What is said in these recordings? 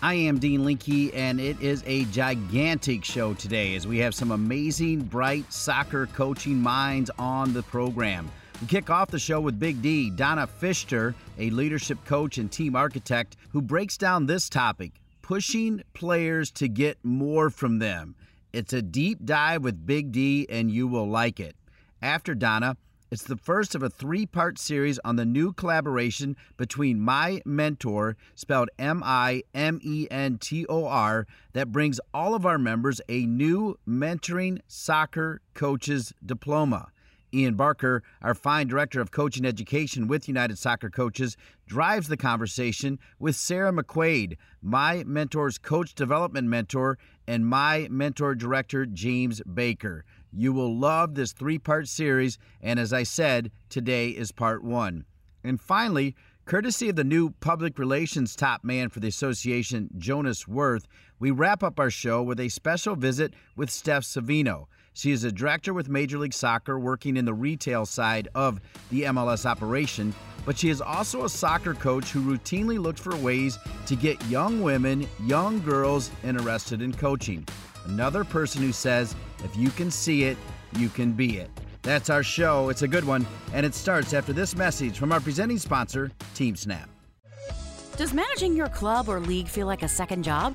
I am Dean Linke, and it is a gigantic show today as we have some amazing, bright soccer coaching minds on the program. We kick off the show with Big D, Donna Fichter, a leadership coach and team architect, who breaks down this topic pushing players to get more from them. It's a deep dive with Big D, and you will like it. After Donna, it's the first of a three part series on the new collaboration between MiMentor, spelled M I M E N T O R, that brings all of our members a new Mentoring Soccer Coaches Diploma. Ian Barker, our fine director of coaching education with United Soccer Coaches, drives the conversation with Sarah McQuaid, MiMentor's coach development mentor, and MiMentor director, James Baker. You will love this three part series, and as I said, today is part one. And finally, courtesy of the new public relations top man for the association, Jonas Worth, we wrap up our show with a special visit with Steph Savino. She is a director with Major League Soccer working in the retail side of the MLS operation, but she is also a soccer coach who routinely looks for ways to get young women, young girls interested in coaching. Another person who says, if you can see it, you can be it. That's our show. It's a good one, and it starts after this message from our presenting sponsor, Team Snap. Does managing your club or league feel like a second job?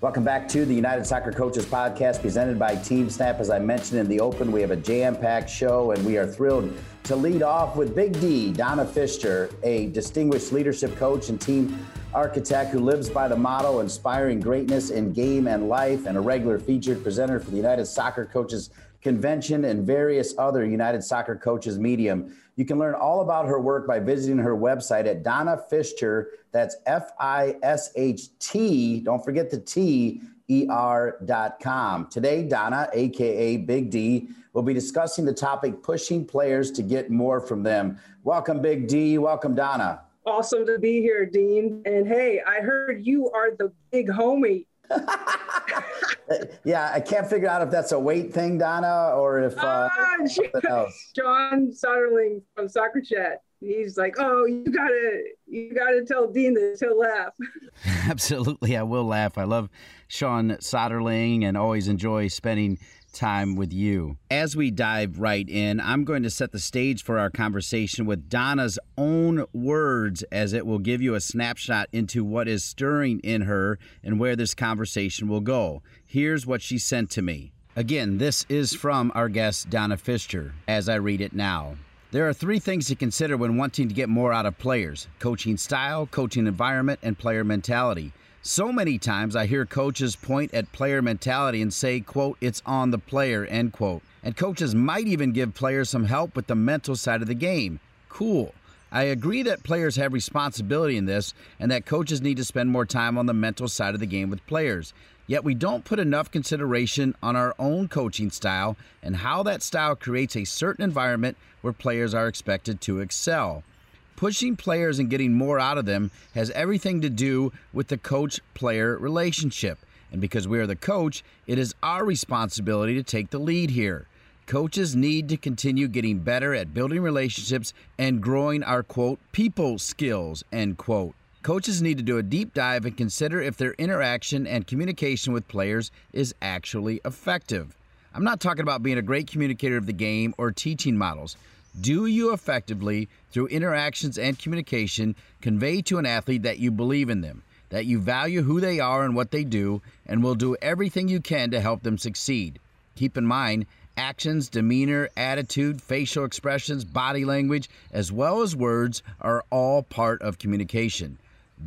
Welcome back to the United Soccer Coaches Podcast presented by Team Snap. As I mentioned in the open, we have a jam packed show, and we are thrilled to lead off with Big D, Donna Fichter, a distinguished leadership coach and team architect who lives by the motto inspiring greatness in game and life, and a regular featured presenter for the United Soccer Coaches Convention and various other United Soccer Coaches medium. You can learn all about her work by visiting her website at Donna Fichter. That's F I S H T. Don't forget the T. ER.com. Today, Donna, aka Big D, will be discussing the topic pushing players to get more from them. Welcome, Big D. Welcome, Donna. Awesome to be here, Dean. And hey, I heard you are the big homie. yeah, I can't figure out if that's a weight thing, Donna, or if uh, uh, something else. John Soderling from Soccer Chat. He's like, "Oh, you gotta, you gotta tell Dean this. He'll laugh." Absolutely, I will laugh. I love Sean Soderling and always enjoy spending time with you. As we dive right in, I'm going to set the stage for our conversation with Donna's own words, as it will give you a snapshot into what is stirring in her and where this conversation will go. Here's what she sent to me. Again, this is from our guest, Donna Fichter, as I read it now. There are three things to consider when wanting to get more out of players coaching style, coaching environment, and player mentality. So many times I hear coaches point at player mentality and say, quote, it's on the player, end quote. And coaches might even give players some help with the mental side of the game. Cool. I agree that players have responsibility in this and that coaches need to spend more time on the mental side of the game with players. Yet we don't put enough consideration on our own coaching style and how that style creates a certain environment where players are expected to excel. Pushing players and getting more out of them has everything to do with the coach player relationship. And because we are the coach, it is our responsibility to take the lead here. Coaches need to continue getting better at building relationships and growing our quote people skills end quote. Coaches need to do a deep dive and consider if their interaction and communication with players is actually effective. I'm not talking about being a great communicator of the game or teaching models. Do you effectively, through interactions and communication, convey to an athlete that you believe in them, that you value who they are and what they do, and will do everything you can to help them succeed? Keep in mind, Actions, demeanor, attitude, facial expressions, body language, as well as words are all part of communication.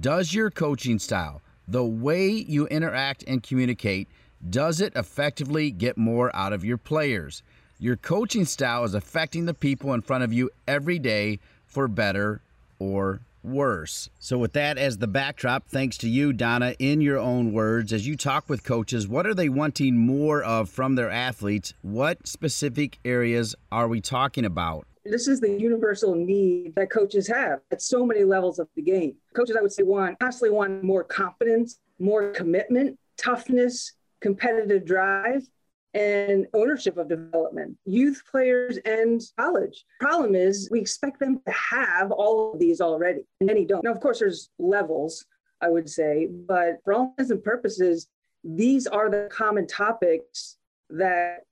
Does your coaching style, the way you interact and communicate, does it effectively get more out of your players? Your coaching style is affecting the people in front of you every day for better or worse. So, with that as the backdrop, thanks to you, Donna, in your own words, as you talk with coaches, what are they wanting more of from their athletes? What specific areas are we talking about? This is the universal need that coaches have at so many levels of the game. Coaches, I would say, want constantly want more confidence, more commitment, toughness, competitive drive, and ownership of development, youth players and college. Problem is, we expect them to have all of these already, and many don't. Now, of course, there's levels, I would say, but for all intents and purposes, these are the common topics that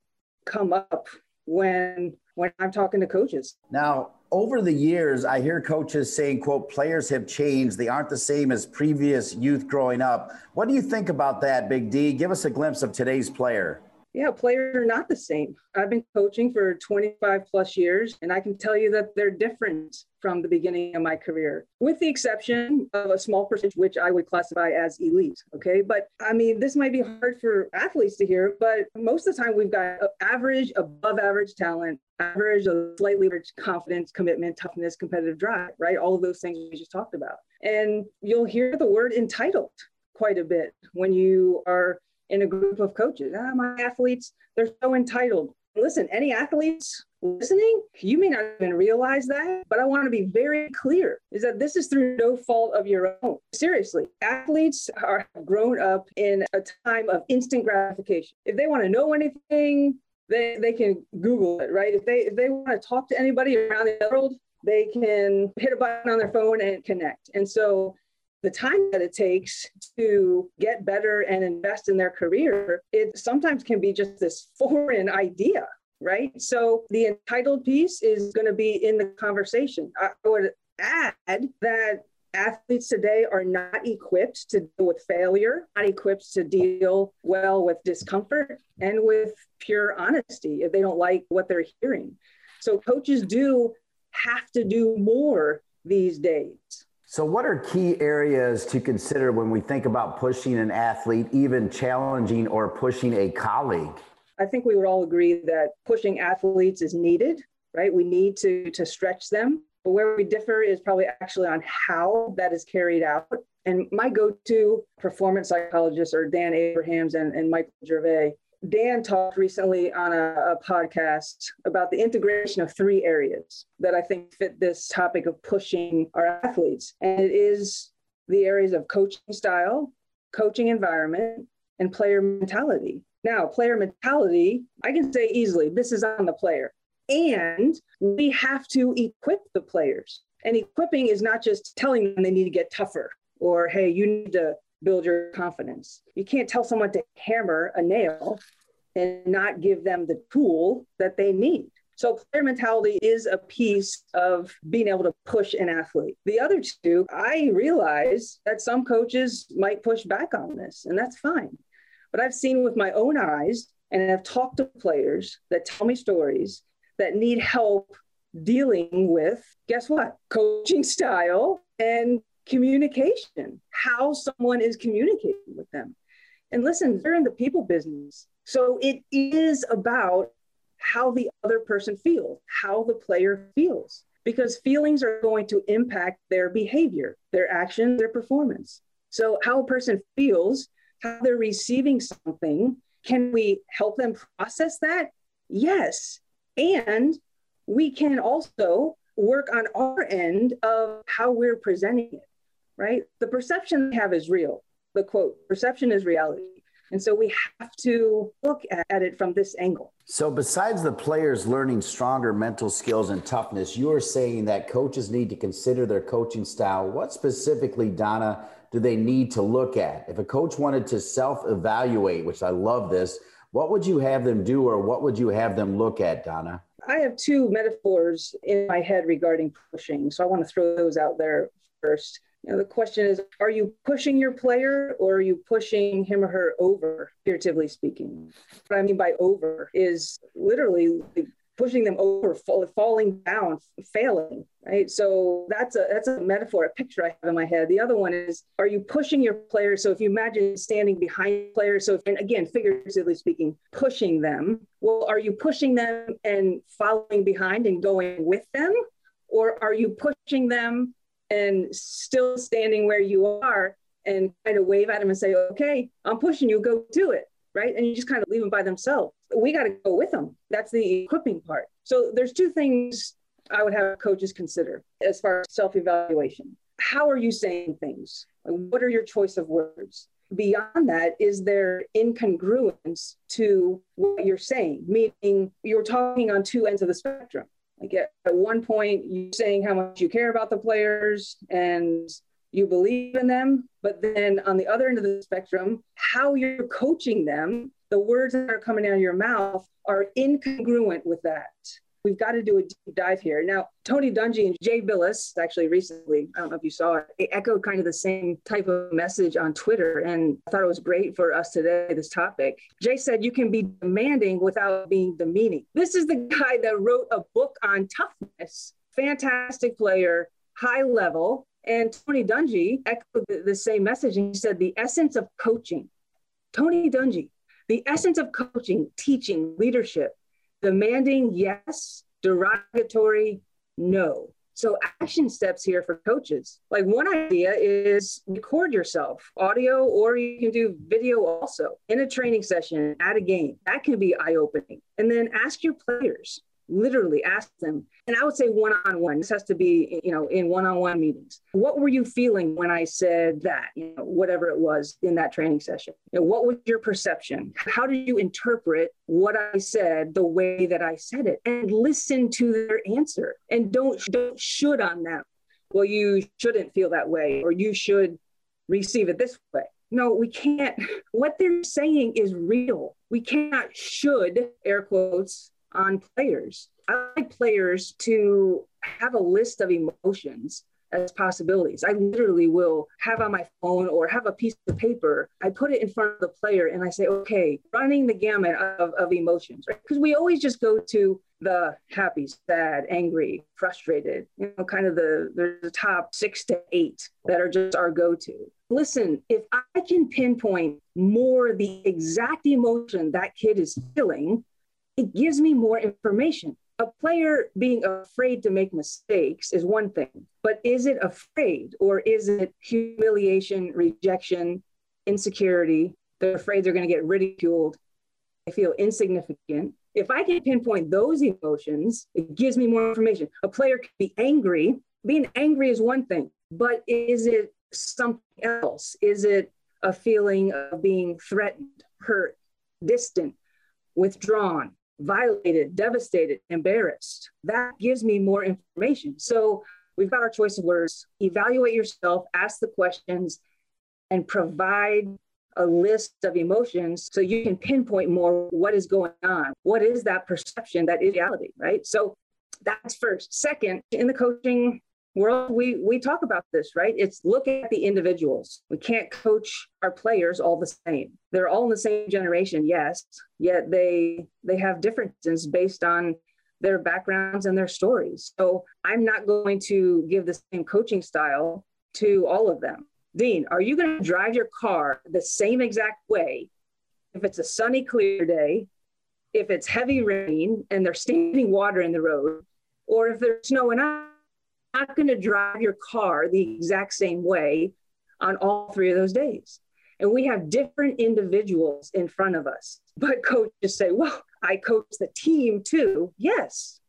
come up when when I'm talking to coaches. Now, over the years, I hear coaches saying, quote, players have changed. They aren't the same as previous youth growing up. What do you think about that, Big D? Give us a glimpse of today's player yeah, players are not the same. I've been coaching for 25 plus years, and I can tell you that they're different from the beginning of my career, with the exception of a small percentage, which I would classify as elite. Okay. But I mean, this might be hard for athletes to hear, but most of the time we've got average, above average talent, average, slightly average confidence, commitment, toughness, competitive drive, right? All of those things we just talked about. And you'll hear the word entitled quite a bit when you are in a group of coaches. Ah, my athletes, they're so entitled. Listen, any athletes listening, you may not even realize that, but I want to be very clear is that this is through no fault of your own. Seriously, athletes are grown up in a time of instant gratification. If they want to know anything, they, they can Google it, right? If they if they want to talk to anybody around the world, they can hit a button on their phone and connect. And so the time that it takes to get better and invest in their career, it sometimes can be just this foreign idea, right? So the entitled piece is going to be in the conversation. I would add that athletes today are not equipped to deal with failure, not equipped to deal well with discomfort and with pure honesty if they don't like what they're hearing. So coaches do have to do more these days. So, what are key areas to consider when we think about pushing an athlete, even challenging or pushing a colleague? I think we would all agree that pushing athletes is needed, right? We need to, to stretch them. But where we differ is probably actually on how that is carried out. And my go to performance psychologists are Dan Abrahams and, and Michael Gervais. Dan talked recently on a, a, podcast about the integration of three areas that I think fit this topic of pushing our athletes. And it is the areas of coaching style, coaching environment, and player mentality. Now, player mentality, I can say easily, this is on the player. And we have to equip the players. And equipping is not just telling them they need to get tougher or, hey, you need to build your confidence. You can't tell someone to hammer a nail and not give them the tool that they need. So, player mentality is a piece of being able to push an athlete. The other two, I realize that some coaches might push back on this, and that's fine. But I've seen with my own eyes, and I've talked to players that tell me stories that need help dealing with, guess what? Coaching style and communication, how someone is communicating with them. And listen, they're in the people business. So it is about how the other person feels, how the player feels, because feelings are going to impact their behavior, their action, their performance. So, how a person feels, how they're receiving something, can we help them process that? Yes. And we can also work on our end of how we're presenting it right? The perception they have is real. The quote, perception is reality. And so we have to look at it from this angle. So, besides the players learning stronger mental skills and toughness, you are saying that coaches need to consider their coaching style. What specifically, Donna, do they need to look at? If a coach wanted to self evaluate, which I love this, what would you have them do or what would you have them look at, Donna? I have two metaphors in my head regarding pushing. So, I want to throw those out there first The question is, are you pushing your player or are you pushing him or her over, figuratively speaking? What I mean by over is literally pushing them over, fall, falling down, failing, right? So that's a that's a metaphor, a picture I have in my head. The other one is, are you pushing your player So if you imagine standing behind players, so if, and again, figuratively speaking, pushing them, well, are you pushing them and following behind and going with them? Or are you pushing them and still standing where you are and kind of wave at them and say, okay, I'm pushing you, go do it right? And you just kind of leave them by themselves. We got to go with them. That's the equipping part. So there's two things I would have coaches consider as far as self evaluation. How are you saying things? What are your choice of words? Beyond that, is there incongruence to what you're saying? Meaning you're talking on two ends of the spectrum. Like at, at one point, you're saying how much you care about the players and you believe in them, but then on the other end of the spectrum, how you're coaching them, the words that are coming out of your mouth are incongruent with that. We've got to do a deep dive here. Now, Tony Dungy and Jay Bilas, actually recently, I don't know if you saw it, they echoed kind of the same type of message on Twitter. And I thought it was great for us today, this topic. Jay said, You can be demanding without being demeaning. This is the guy that wrote a book on toughness. Fantastic player, high level, and Tony Dungy echoed the, the same message and he said, the essence of coaching, Tony Dungy, the essence of coaching, teaching, leadership, demanding yes, derogatory no. So action steps here for coaches. Like one idea is record yourself, audio, or you can do video also in a training session at a game. That can be eye opening. And then ask your players, literally ask them. And i would say one-on-one this has to be you know in one-on-one meetings. What were you feeling when i said that you know whatever it was in that training session? You know, what was your perception? How did you interpret what i said the way that i said it? And listen to their answer. And don't don't should on them well you shouldn't feel that way or you should receive it this way. No, we can't. What they're saying is real. We cannot should, air quotes, on players. I like players to have a list of emotions as possibilities. I literally will have on my phone or have a piece of paper. I put it in front of the player and I say, okay, running the gamut of, of emotions, right? Because we always just go to the happy, sad, angry, frustrated, you know, kind of the, the top six to eight that are just our go to. Listen, if I can pinpoint more the exact emotion that kid is feeling, it gives me more information. A player being afraid to make mistakes is one thing, but is it afraid or is it humiliation, rejection, insecurity? They're afraid they're going to get ridiculed. They feel insignificant. If I can pinpoint those emotions, it gives me more information. A player can be angry. Being angry is one thing, but is it something else? Is it a feeling of being threatened, hurt, distant, withdrawn? Violated, devastated, embarrassed. That gives me more information. So we've got our choice of words. Evaluate yourself, ask the questions, and provide a list of emotions so you can pinpoint more what is going on. What is that perception, that reality, right? So that's first. Second, in the coaching world, we we talk about this, right? It's look at the individuals. We can't coach our players all the same. They're all in the same generation, yes, yet they they have differences based on their backgrounds and their stories. So I'm not going to give the same coaching style to all of them. Dean, are you going to drive your car the same exact way if it's a sunny, clear day, if it's heavy rain and there's standing water in the road, or if there's snow and ice? Not going to drive your car the exact same way on all three of those days. And we have different individuals in front of us. But coaches say, well, I coach the team too. Yes.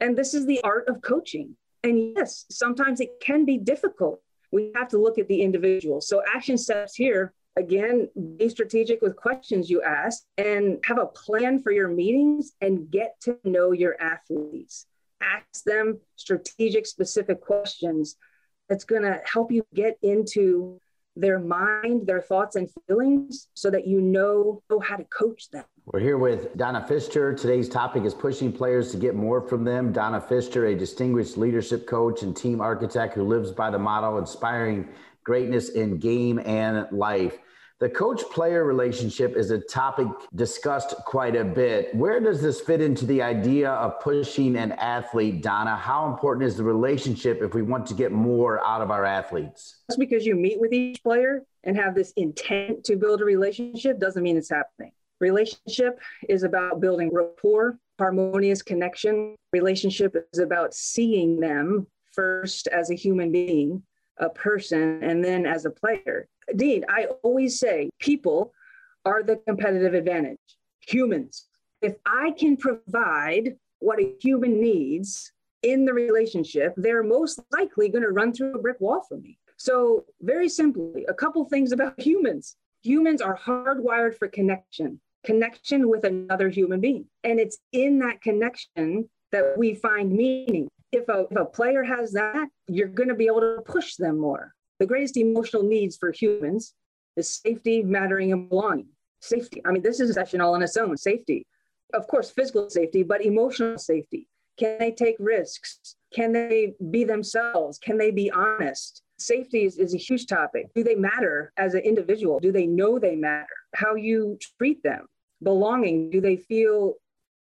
And this is the art of coaching. And yes, sometimes it can be difficult. We have to look at the individual. So, action steps here again, be strategic with questions you ask and have a plan for your meetings and get to know your athletes ask them strategic, specific questions that's going to help you get into their mind, their thoughts and feelings so that you know, how to coach them. We're here with Donna Pfister. Today's topic is pushing players to get more from them. Donna Pfister, a distinguished leadership coach and team architect who lives by the motto inspiring greatness in game and life. The coach player relationship is a topic discussed quite a bit. Where does this fit into the idea of pushing an athlete, Donna? How important is the relationship if we want to get more out of our athletes? Just because you meet with each player and have this intent to build a relationship doesn't mean it's happening. Relationship is about building rapport, harmonious connection. Relationship is about seeing them first as a human being, a person, and then as a player. Dean, I always say people are the competitive advantage, humans. If I can provide what a human needs in the relationship, they're most likely going to run through a brick wall for me. So, very simply, a couple things about humans humans are hardwired for connection, connection with another human being. And it's in that connection that we find meaning. If a, if a player has that, you're going to be able to push them more. The greatest emotional needs for humans is safety, mattering, and belonging. Safety. I mean, this is a session all on its own. Safety. Of course, physical safety, but emotional safety. Can they take risks? Can they be themselves? Can they be honest? Safety is, is a huge topic. Do they matter as an individual? Do they know they matter? How you treat them? Belonging. Do they feel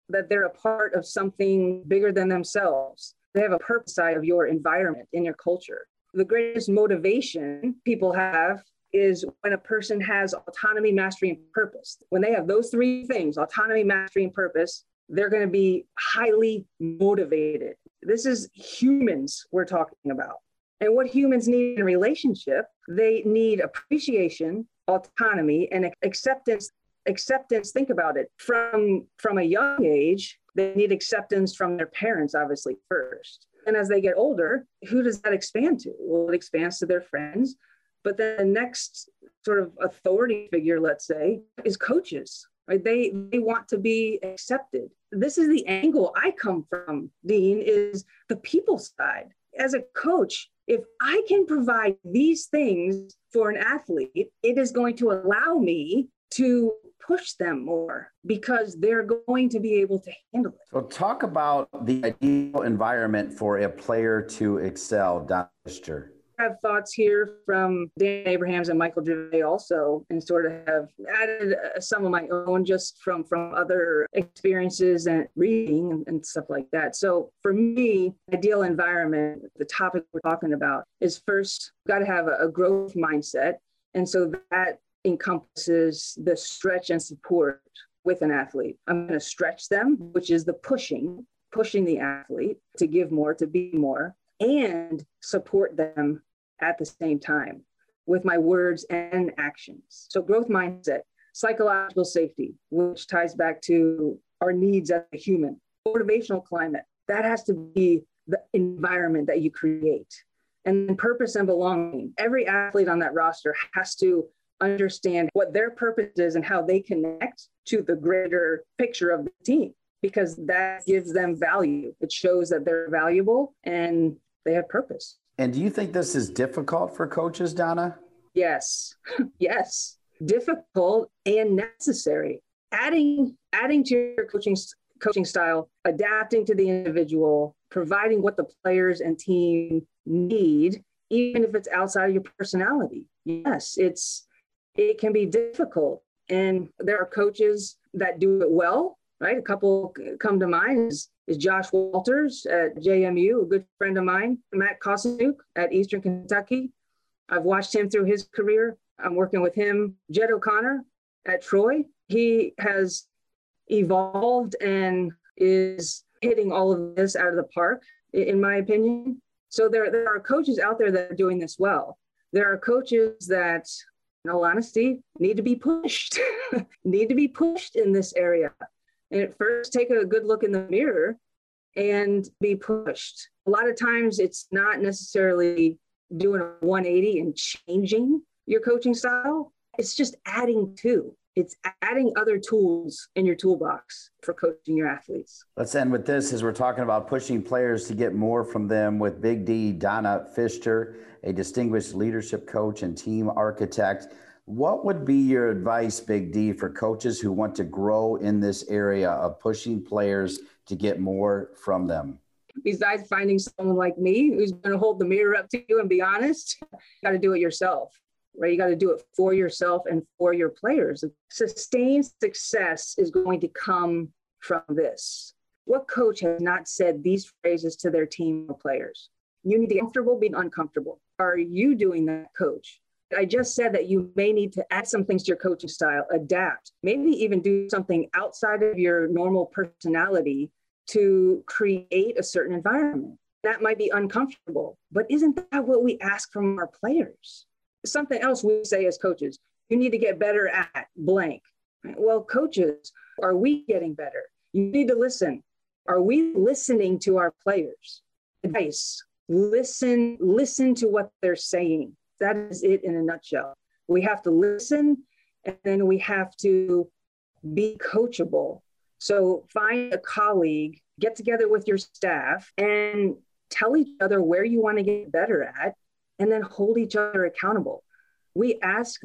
that they're a part of something bigger than themselves? They have a purpose side of your environment in your culture the greatest motivation people have is when a person has autonomy, mastery, and purpose. When they have those three things autonomy, mastery, and purpose they're going to be highly motivated. This is humans we're talking about. And what humans need in a relationship, they need appreciation, autonomy, and acceptance. Acceptance, think about it. From from a young age, they need acceptance from their parents, obviously, first. And as they get older, who does that expand to? Well, it expands to their friends. But then the next sort of authority figure, let's say, is coaches. Right? They they want to be accepted. This is the angle I come from, Dean, is the people side. As a coach, if I can provide these things for an athlete, it is going to allow me to push them more because they're going to be able to handle it. So, talk about the ideal environment for a player to excel, Dr. I have thoughts here from Dan Abrahams and Michael Gervais also, and sort of have added uh, some of my own just from from other experiences and reading and, and stuff like that. So for me, ideal environment, the topic we're talking about is first got to have a, a growth mindset, and so that encompasses the stretch and support with an athlete. I'm going to stretch them, which is the pushing, pushing the athlete to give more, to be more, and support them at the same time with my words and actions. So, growth mindset, psychological safety, which ties back to our needs as a human, motivational climate, that has to be the environment that you create. And purpose and belonging. Every athlete on that roster has to understand what their purpose is and how they connect to the greater picture of the team because that gives them value. It shows that they're valuable and they have purpose. And do you think this is difficult for coaches, Donna? Yes. yes. Difficult and necessary. Adding adding to your coaching coaching style, adapting to the individual, providing what the players and team need even if it's outside of your personality. Yes, it's it can be difficult. And there are coaches that do it well, right? A couple come to mind is, is Josh Walters at JMU, a good friend of mine, Matt Koseniuk at Eastern Kentucky. I've watched him through his career. I'm working with him. Jed O'Connor at Troy. He has evolved and is hitting all of this out of the park, in my opinion. So there, there are coaches out there that are doing this well. There are coaches that in all honesty, need to be pushed, need to be pushed in this area. And at first, take a good look in the mirror and be pushed. A lot of times, it's not necessarily doing a 180 and changing your coaching style, it's just adding to. It's adding other tools in your toolbox for coaching your athletes. Let's end with this as we're talking about pushing players to get more from them with Big D, Donna Fischer, a distinguished leadership coach and team architect. What would be your advice, Big D, for coaches who want to grow in this area of pushing players to get more from them? Besides finding someone like me who's going to hold the mirror up to you and be honest, you got to do it yourself right? You got to do it for yourself and for your players. Sustained success is going to come from this. What coach has not said these phrases to their team of players? You need to be comfortable being uncomfortable. Are you doing that, coach? I just said that you may need to add some things to your coaching style, adapt, maybe even do something outside of your normal personality to create a certain environment. That might be uncomfortable, but isn't that what we ask from our players? Something else we say as coaches you need to get better at blank. Well coaches are we getting better? You need to listen. Are we listening to our players? Advice. Listen listen to what they're saying. That is it in a nutshell. We have to listen and then we have to be coachable. So find a colleague get together with your staff and tell each other where you want to get better at and then hold each other accountable. We ask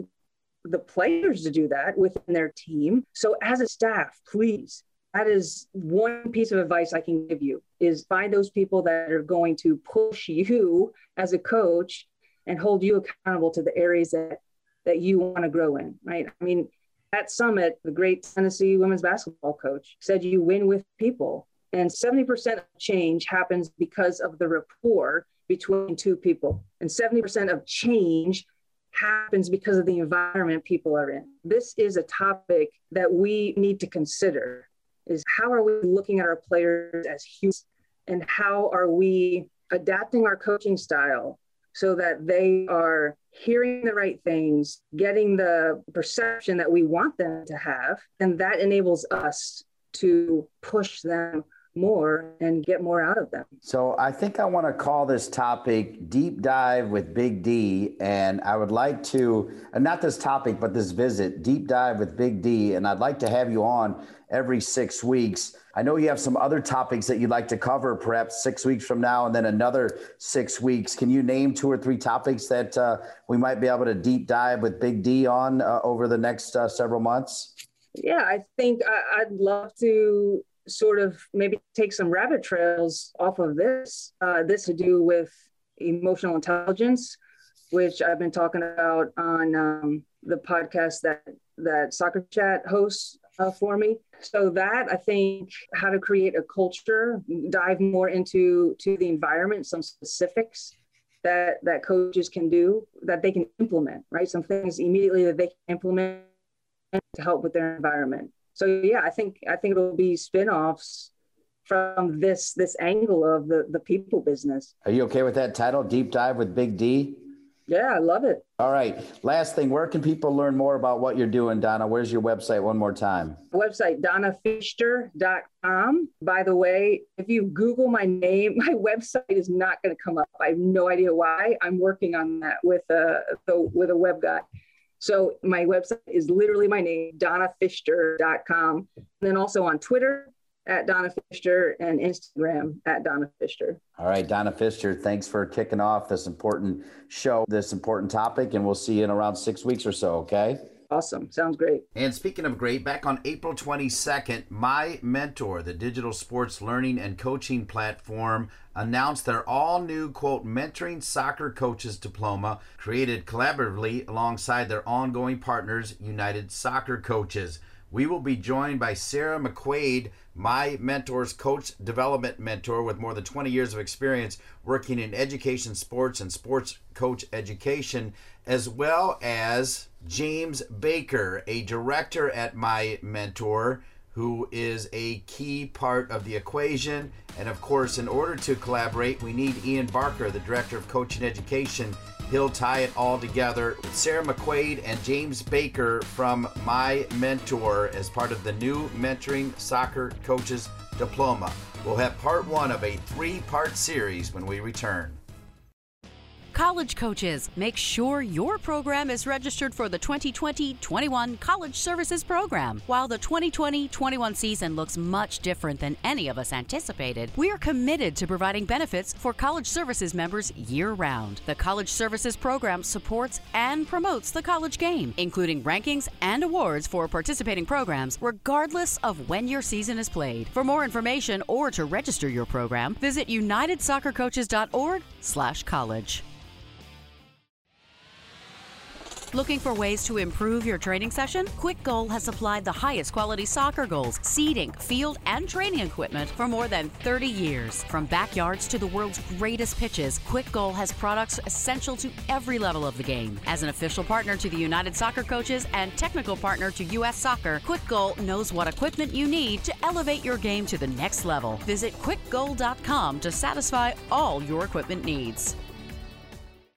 the players to do that within their team. So as a staff, please, that is one piece of advice I can give you is find those people that are going to push you as a coach and hold you accountable to the areas that that you want to grow in, right? I mean, Pat Summitt, the great Tennessee women's basketball coach said you win with people. And 70% of change happens because of the rapport between two people. And 70% of change happens because of the environment people are in. This is a topic that we need to consider is how are we looking at our players as humans and how are we adapting our coaching style so that they are hearing the right things, getting the perception that we want them to have, and that enables us to push them more and get more out of them. So I think I want to call this topic Deep Dive with Big D. And I would like to, uh, not this topic, but this visit, Deep Dive with Big D. And I'd like to have you on every six weeks. I know you have some other topics that you'd like to cover, perhaps six weeks from now, and then another six weeks. Can you name two or three topics that uh, we might be able to deep dive with Big D on uh, over the next uh, several months? Yeah, I think I, I'd love to sort of maybe take some rabbit trails off of this. Uh, this to do with emotional intelligence, which I've been talking about on um, the podcast that that Soccer Chat hosts uh, for me. So that I think how to create a culture, dive more into to the environment, some specifics that that coaches can do that they can implement, right? Some things immediately that they can implement to help with their environment so yeah, I think I think it'll be spin-offs from this this angle of the the people business. Are you okay with that title, Deep Dive with Big D? Yeah, I love it. All right. Last thing, where can people learn more about what you're doing, Donna? Where's your website one more time? Website, donnafischer.com. By the way, if you Google my name, my website is not going to come up. I have no idea why. I'm working on that with a, with a web guy. So my website is literally my name, donnafischer.com. And then also on Twitter at Donna Fischer and Instagram at Donna Fischer. All right, Donna Fischer, thanks for kicking off this important show, this important topic, and we'll see you in around six weeks or so, okay? Awesome. Sounds great. And speaking of great, back on April 22nd, MiMentor, the digital sports learning and coaching platform, announced their all new, quote, mentoring soccer coaches diploma, created collaboratively alongside their ongoing partners, United Soccer Coaches. We will be joined by Sarah McQuaid, MiMentor's coach development mentor with more than 20 years of experience working in education, sports, and sports coach education, as well as James Baker, a director at MiMentor, who is a key part of the equation. And of course, in order to collaborate, we need Ian Barker, the director of coaching education. He'll tie it all together with Sarah McQuaid and James Baker from My Mentor as part of the new Mentoring Soccer Coaches Diploma. We'll have part one of a three part series when we return. College coaches, make sure your program is registered for the 2020 21 College Services Program. While the 2020 21 season looks much different than any of us anticipated, we're committed to providing benefits for college services members year round. The College Services Program supports and promotes the college game, including rankings and awards for participating programs, regardless of when your season is played. For more information or to register your program, visit unitedsoccercoaches.org/college. Looking for ways to improve your training session? Quick Goal has supplied the highest quality soccer goals, seating, field, and training equipment for more than 30 years. From backyards to the world's greatest pitches, Quick Goal has products essential to every level of the game. As an official partner to the United Soccer Coaches and technical partner to U.S. Soccer, Quick Goal knows what equipment you need to elevate your game to the next level. Visit quickgoal.com to satisfy all your equipment needs.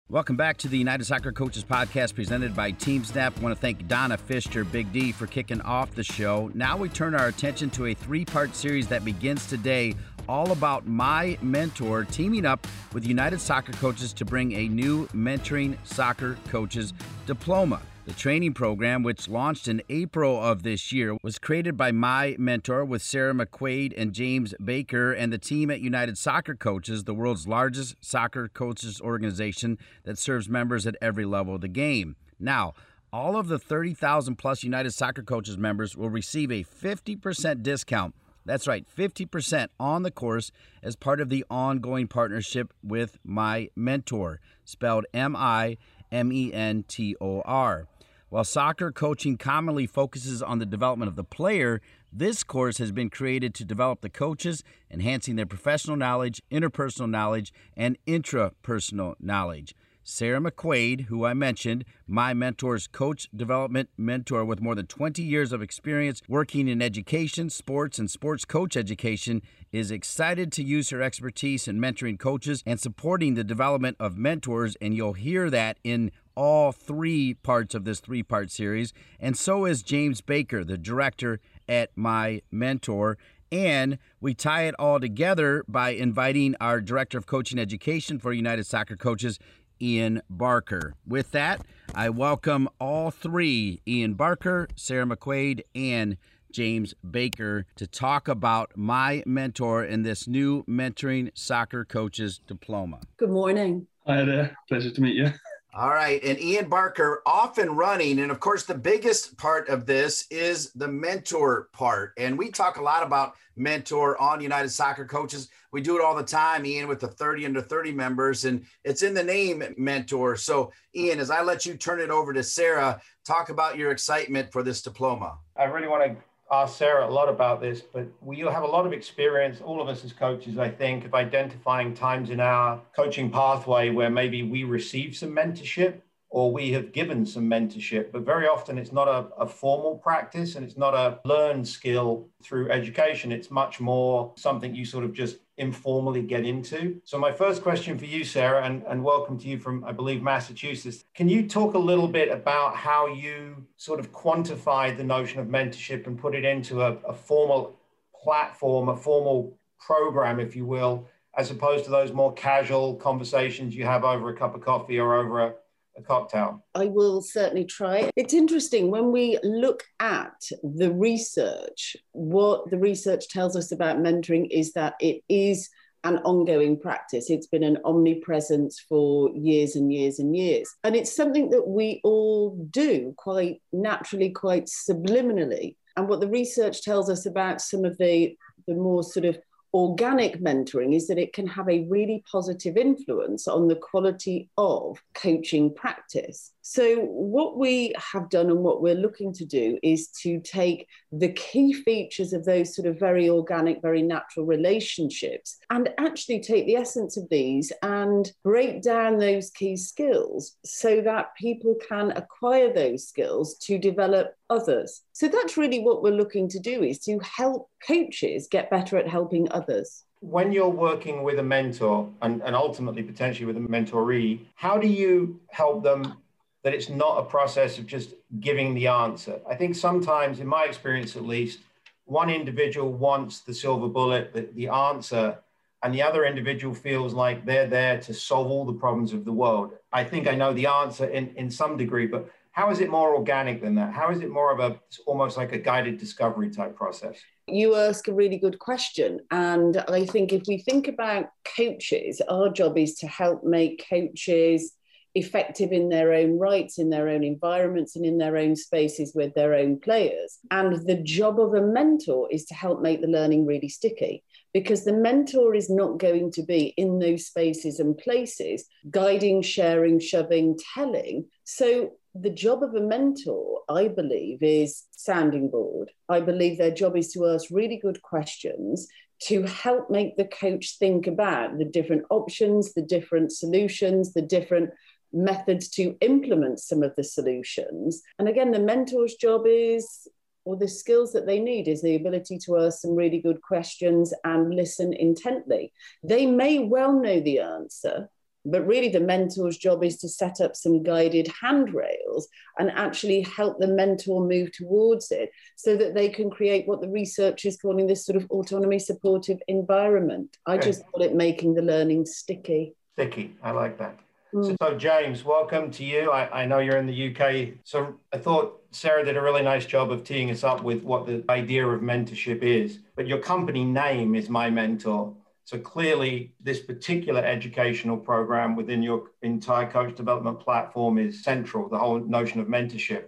Welcome back to the United Soccer Coaches Podcast presented by Team Snap. I want to thank Donna Fisher, Big D, for kicking off the show. Now we turn our attention to a three part series that begins today, all about MiMentor teaming up with United Soccer Coaches to bring a new mentoring soccer coaches diploma. The training program, which launched in April of this year, was created by MiMentor with Sarah McQuaid and James Baker and the team at United Soccer Coaches, the world's largest soccer coaches organization that serves members at every level of the game. Now, all of the 30,000 plus United Soccer Coaches members will receive a 50% discount. That's right, 50% on the course as part of the ongoing partnership with MiMentor, spelled M I M E N T O R. While soccer coaching commonly focuses on the development of the player, this course has been created to develop the coaches, enhancing their professional knowledge, interpersonal knowledge, and intrapersonal knowledge. Sarah McQuaid, who I mentioned, MiMentor's coach development mentor with more than 20 years of experience working in education, sports, and sports coach education, is excited to use her expertise in mentoring coaches and supporting the development of mentors. And you'll hear that in all three parts of this three part series. And so is James Baker, the director at MiMentor. And we tie it all together by inviting our director of coaching education for United Soccer Coaches, Ian Barker. With that, I welcome all three Ian Barker, Sarah McQuaid, and James Baker to talk about MiMentor in this new mentoring soccer coaches diploma. Good morning. Hi there. Pleasure to meet you. All right. And Ian Barker off and running. And of course, the biggest part of this is the mentor part. And we talk a lot about mentor on United Soccer Coaches. We do it all the time, Ian, with the 30 under 30 members. And it's in the name mentor. So, Ian, as I let you turn it over to Sarah, talk about your excitement for this diploma. I really want to asked Sarah a lot about this, but we have a lot of experience, all of us as coaches, I think, of identifying times in our coaching pathway where maybe we receive some mentorship or we have given some mentorship, but very often it's not a, a, formal practice and it's not a learned skill through education. It's much more something you sort of just informally get into. So, my first question for you, Sarah, and, and welcome to you from, I believe, Massachusetts. Can you talk a little bit about how you sort of quantify the notion of mentorship and put it into a, a formal platform, a formal program, if you will, as opposed to those more casual conversations you have over a cup of coffee or over a a cocktail? I will certainly try. It's interesting when we look at the research, what the research tells us about mentoring is that it is an ongoing practice. It's been an omnipresence for years and years and years. And it's something that we all do quite naturally, quite subliminally. And what the research tells us about some of the, the more sort of organic mentoring is that it can have a really positive influence on the quality of coaching practice. So, what we have done and what we're looking to do is to take the key features of those sort of very organic, very natural relationships and actually take the essence of these and break down those key skills so that people can acquire those skills to develop others. So, that's really what we're looking to do is to help coaches get better at helping others when you're working with a mentor and, and ultimately potentially with a mentoree, how do you help them that it's not a process of just giving the answer. I think sometimes, in my experience at least, one individual wants the silver bullet, the, the answer, and the other individual feels like they're there to solve all the problems of the world. I think I know the answer in, in some degree, but how is it more organic than that? How is it more of a almost like a guided discovery type process? You ask a really good question. And I think if we think about coaches, our job is to help make coaches effective in their own rights, in their own environments, and in their own spaces with their own players. And the job of a mentor is to help make the learning really sticky because the mentor is not going to be in those spaces and places guiding, sharing, shoving, telling. So the job of a mentor, I believe, is sounding board. I believe their job is to ask really good questions to help make the coach think about the different options, the different solutions, the different methods to implement some of the solutions. And again, the mentor's job is, or the skills that they need, is the ability to ask some really good questions and listen intently. They may well know the answer, but really the mentor's job is to set up some guided handrails and actually help the mentor move towards it so that they can create what the research is calling this sort of autonomy supportive environment. I just call it making the learning sticky. Sticky, I like that. Mm. So, James, welcome to you. I, I, know you're in the UK. So, I thought Sarah did a really nice job of teeing us up with what the idea of mentorship is. But your company name is MiMentor. So, clearly, this particular educational program within your entire coach development platform is central, the whole notion of mentorship.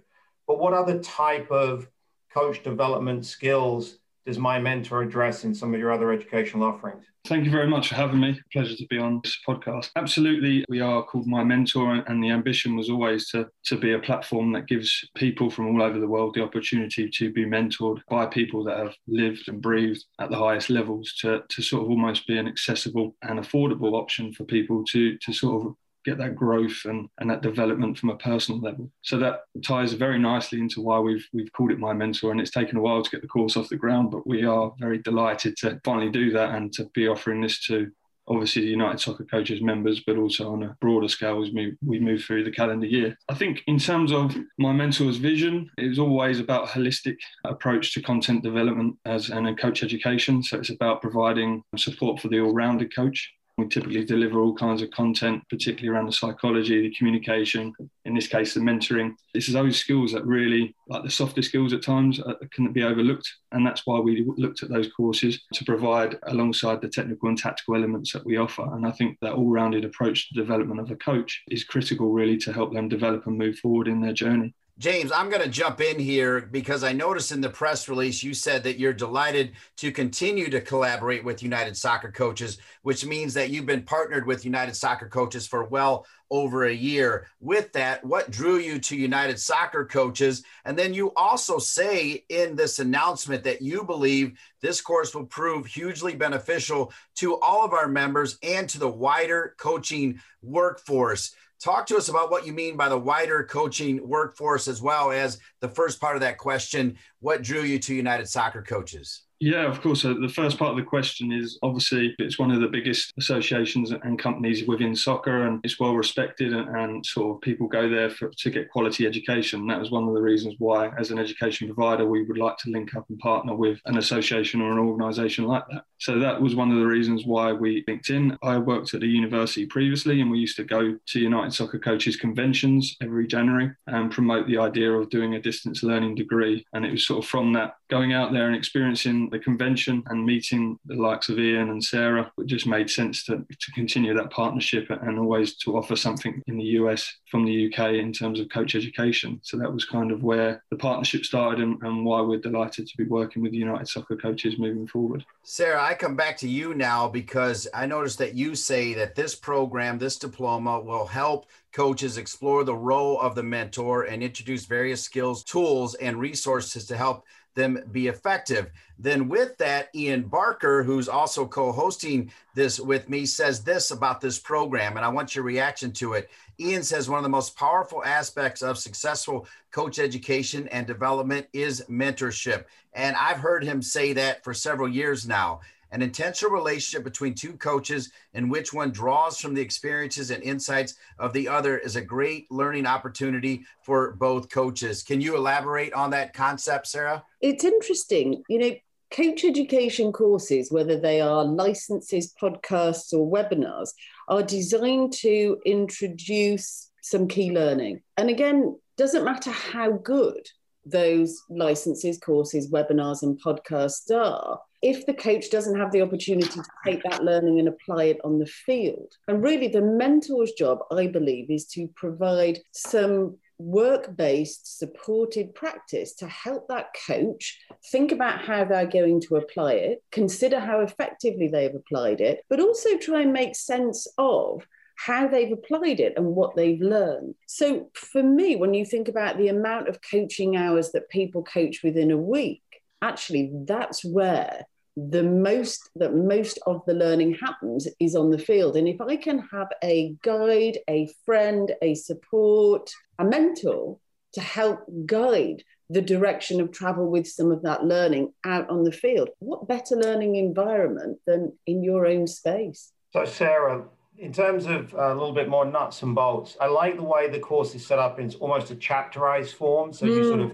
But what other type of coach development skills does MiMentor address in some of your other educational offerings? Thank you very much for having me. Pleasure to be on this podcast. Absolutely, we are called MiMentor, and the ambition was always to, to be a platform that gives people from all over the world the opportunity to be mentored by people that have lived and breathed at the highest levels to, to sort of almost be an accessible and affordable option for people to, to sort of get that growth and, and that development from a personal level. So that ties very nicely into why we've we've called it MiMentor. And it's taken a while to get the course off the ground, but we are very delighted to finally do that and to be offering this to obviously the United Soccer Coaches members, but also on a broader scale as we, we move through the calendar year. I think in terms of MiMentor's vision, it was always about a holistic approach to content development as and coach education. So it's about providing support for the all-rounded coach we typically deliver all kinds of content, particularly around the psychology, the communication, in this case, the mentoring. This is those skills that really, like the softer skills at times, uh, can be overlooked. And that's why we looked at those courses to provide alongside the technical and tactical elements that we offer. And I think that all rounded approach to development of a coach is critical, really, to help them develop and move forward in their journey. James, I'm going to jump in here because I noticed in the press release you said that you're delighted to continue to collaborate with United Soccer Coaches, which means that you've been partnered with United Soccer Coaches for well over a year. With that, what drew you to United Soccer Coaches? And then you also say in this announcement that you believe this course will prove hugely beneficial to all of our members and to the wider coaching workforce. Talk to us about what you mean by the wider coaching workforce, as well as the first part of that question what drew you to United Soccer Coaches? Yeah, of course. Uh, the first part of the question is obviously it's one of the biggest associations and companies within soccer, and it's well respected, and, and sort of people go there for, to get quality education. That was one of the reasons why, as an education provider, we would like to link up and partner with an association or an organisation like that. So that was one of the reasons why we linked in. I worked at a university previously, and we used to go to United Soccer Coaches conventions every January and promote the idea of doing a distance learning degree. And it was sort of from that going out there and experiencing the convention and meeting the likes of Ian and Sarah, it just made sense to, to continue that partnership and always to offer something in the US from the UK in terms of coach education. So that was kind of where the partnership started and, and why we're delighted to be working with United Soccer Coaches moving forward. Sarah, I come back to you now because I noticed that you say that this program, this diploma will help coaches explore the role of the mentor and introduce various skills, tools, and resources to help them be effective. Then, with that, Ian Barker, who's also co hosting this with me, says this about this program, and I want your reaction to it. Ian says one of the most powerful aspects of successful coach education and development is mentorship. And I've heard him say that for several years now an intentional relationship between two coaches in which one draws from the experiences and insights of the other is a great learning opportunity for both coaches. Can you elaborate on that concept, Sarah? It's interesting. You know, Coach education courses, whether they are licenses, podcasts, or webinars, are designed to introduce some key learning. And again, doesn't matter how good those licenses, courses, webinars, and podcasts are, if the coach doesn't have the opportunity to take that learning and apply it on the field. And really, the mentor's job, I believe, is to provide some work based supported practice to help that coach think about how they're going to apply it, consider how effectively they've applied it, but also try and make sense of how they've applied it and what they've learned. So, for me, when you think about the amount of coaching hours that people coach within a week, actually, that's where the most that most of the learning happens is on the field and if i can have a guide a friend a support a mentor to help guide the direction of travel with some of that learning out on the field what better learning environment than in your own space so sarah in terms of a little bit more nuts and bolts, I like the way the course is set up in almost a chapterized form. So mm. you sort of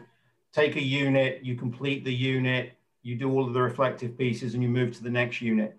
take a unit, you complete the unit, you do all of the reflective pieces, and you move to the next unit.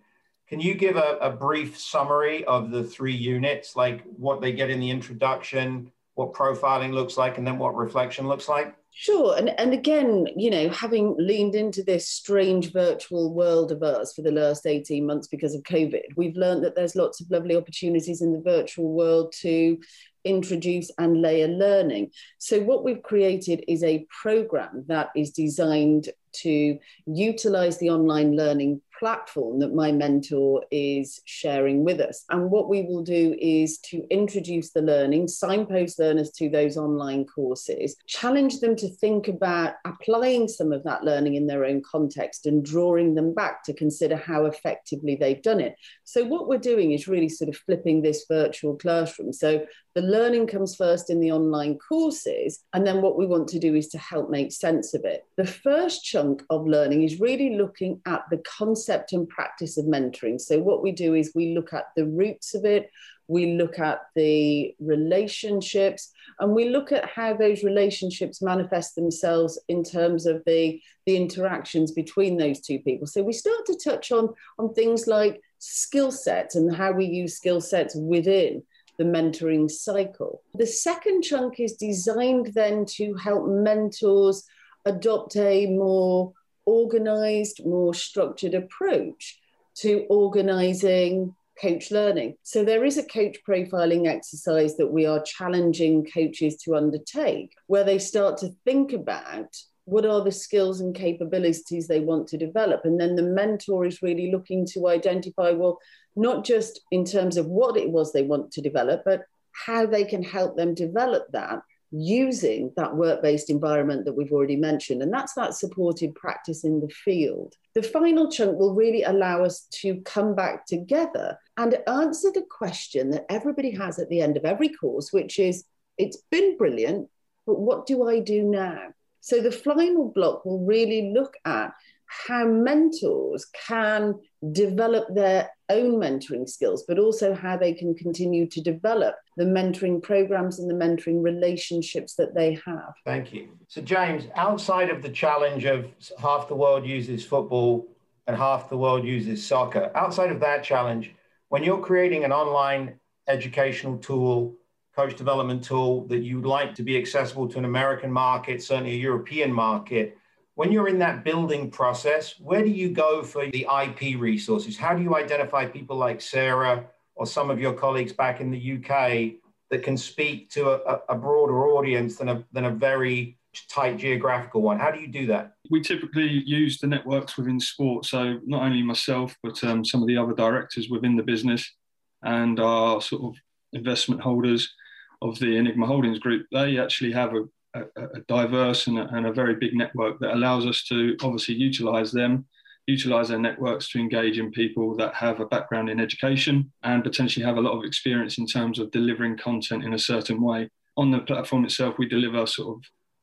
Can you give a, a brief summary of the three units, like what they get in the introduction, what profiling looks like, and then what reflection looks like? Sure. And, and again, you know, having leaned into this strange virtual world of us for the last 18 months because of COVID, we've learned that there's lots of lovely opportunities in the virtual world to introduce and layer learning. So, what we've created is a program that is designed to utilize the online learning platform that MiMentor is sharing with us. And what we will do is to introduce the learning, signpost learners to those online courses, challenge them to think about applying some of that learning in their own context and drawing them back to consider how effectively they've done it. So, what we're doing is really sort of flipping this virtual classroom. So, the learning comes first in the online courses, and then what we want to do is to help make sense of it. The first chunk of learning is really looking at the concept concept and practice of mentoring. So, what we do is we look at the roots of it, we look at the relationships, and we look at how those relationships manifest themselves in terms of the, the interactions between those two people. So, we start to touch on, on things like skill sets and how we use skill sets within the mentoring cycle. The second chunk is designed then to help mentors adopt a more organized, more structured approach to organizing coach learning. So there is a coach profiling exercise that we are challenging coaches to undertake where they start to think about what are the skills and capabilities they want to develop and then the mentor is really looking to identify well not just in terms of what it was they want to develop but how they can help them develop that using that work based environment that we've already mentioned. And that's that supported practice in the field. The final chunk will really allow us to come back together and answer the question that everybody has at the end of every course, which is it's been brilliant, but what do I do now? So the final block will really look at how mentors can develop their own mentoring skills, but also how they can continue to develop the mentoring programs and the mentoring relationships that they have. Thank you. So, James, outside of the challenge of half the world uses football and half the world uses soccer, outside of that challenge, when you're creating an online educational tool, coach development tool that you'd like to be accessible to an American market, certainly a European market, when you're in that building process, where do you go for the IP resources? How do you identify people like Sarah or some of your colleagues back in the UK that can speak to a, a broader audience than a, than a very tight geographical one? How do you do that? We typically use the networks within sport. So not only myself, but um, some of the other directors within the business and our sort of investment holders of the Enigma Holdings Group, they actually have a, a, diverse and a, and a, very big network that allows us to obviously utilize them, utilize their networks to engage in people that have a background in education and potentially have a lot of experience in terms of delivering content in a certain way. On the platform itself, we deliver sort of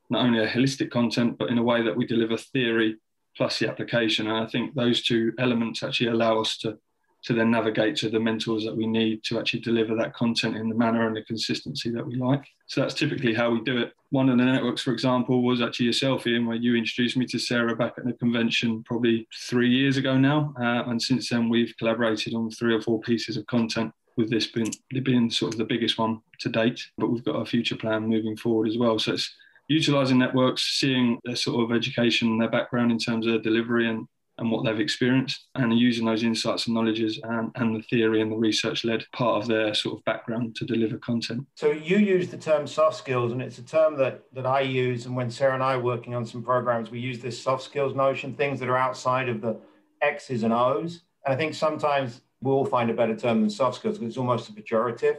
not only a holistic content, but in a way that we deliver theory plus the application. And I think those two elements actually allow us to to then navigate to the mentors that we need to actually deliver that content in the manner and the consistency that we like. So that's typically how we do it. One of the networks, for example, was actually yourself, Ian, where you introduced me to Sarah back at the convention probably three years ago now. Uh, and since then, we've collaborated on three or four pieces of content with this being, being sort of the biggest one to date. But we've got a future plan moving forward as well. So it's utilizing networks, seeing their sort of education, their background in terms of delivery and and what they've experienced and using those insights and knowledges and, and the theory and the research led part of their sort of background to deliver content. So you use the term soft skills and it's a term that, that I use and when Sarah and I are working on some programs, we use this soft skills notion, things that are outside of the X's and O's. And I think sometimes we'll find a better term than soft skills because it's almost a pejorative.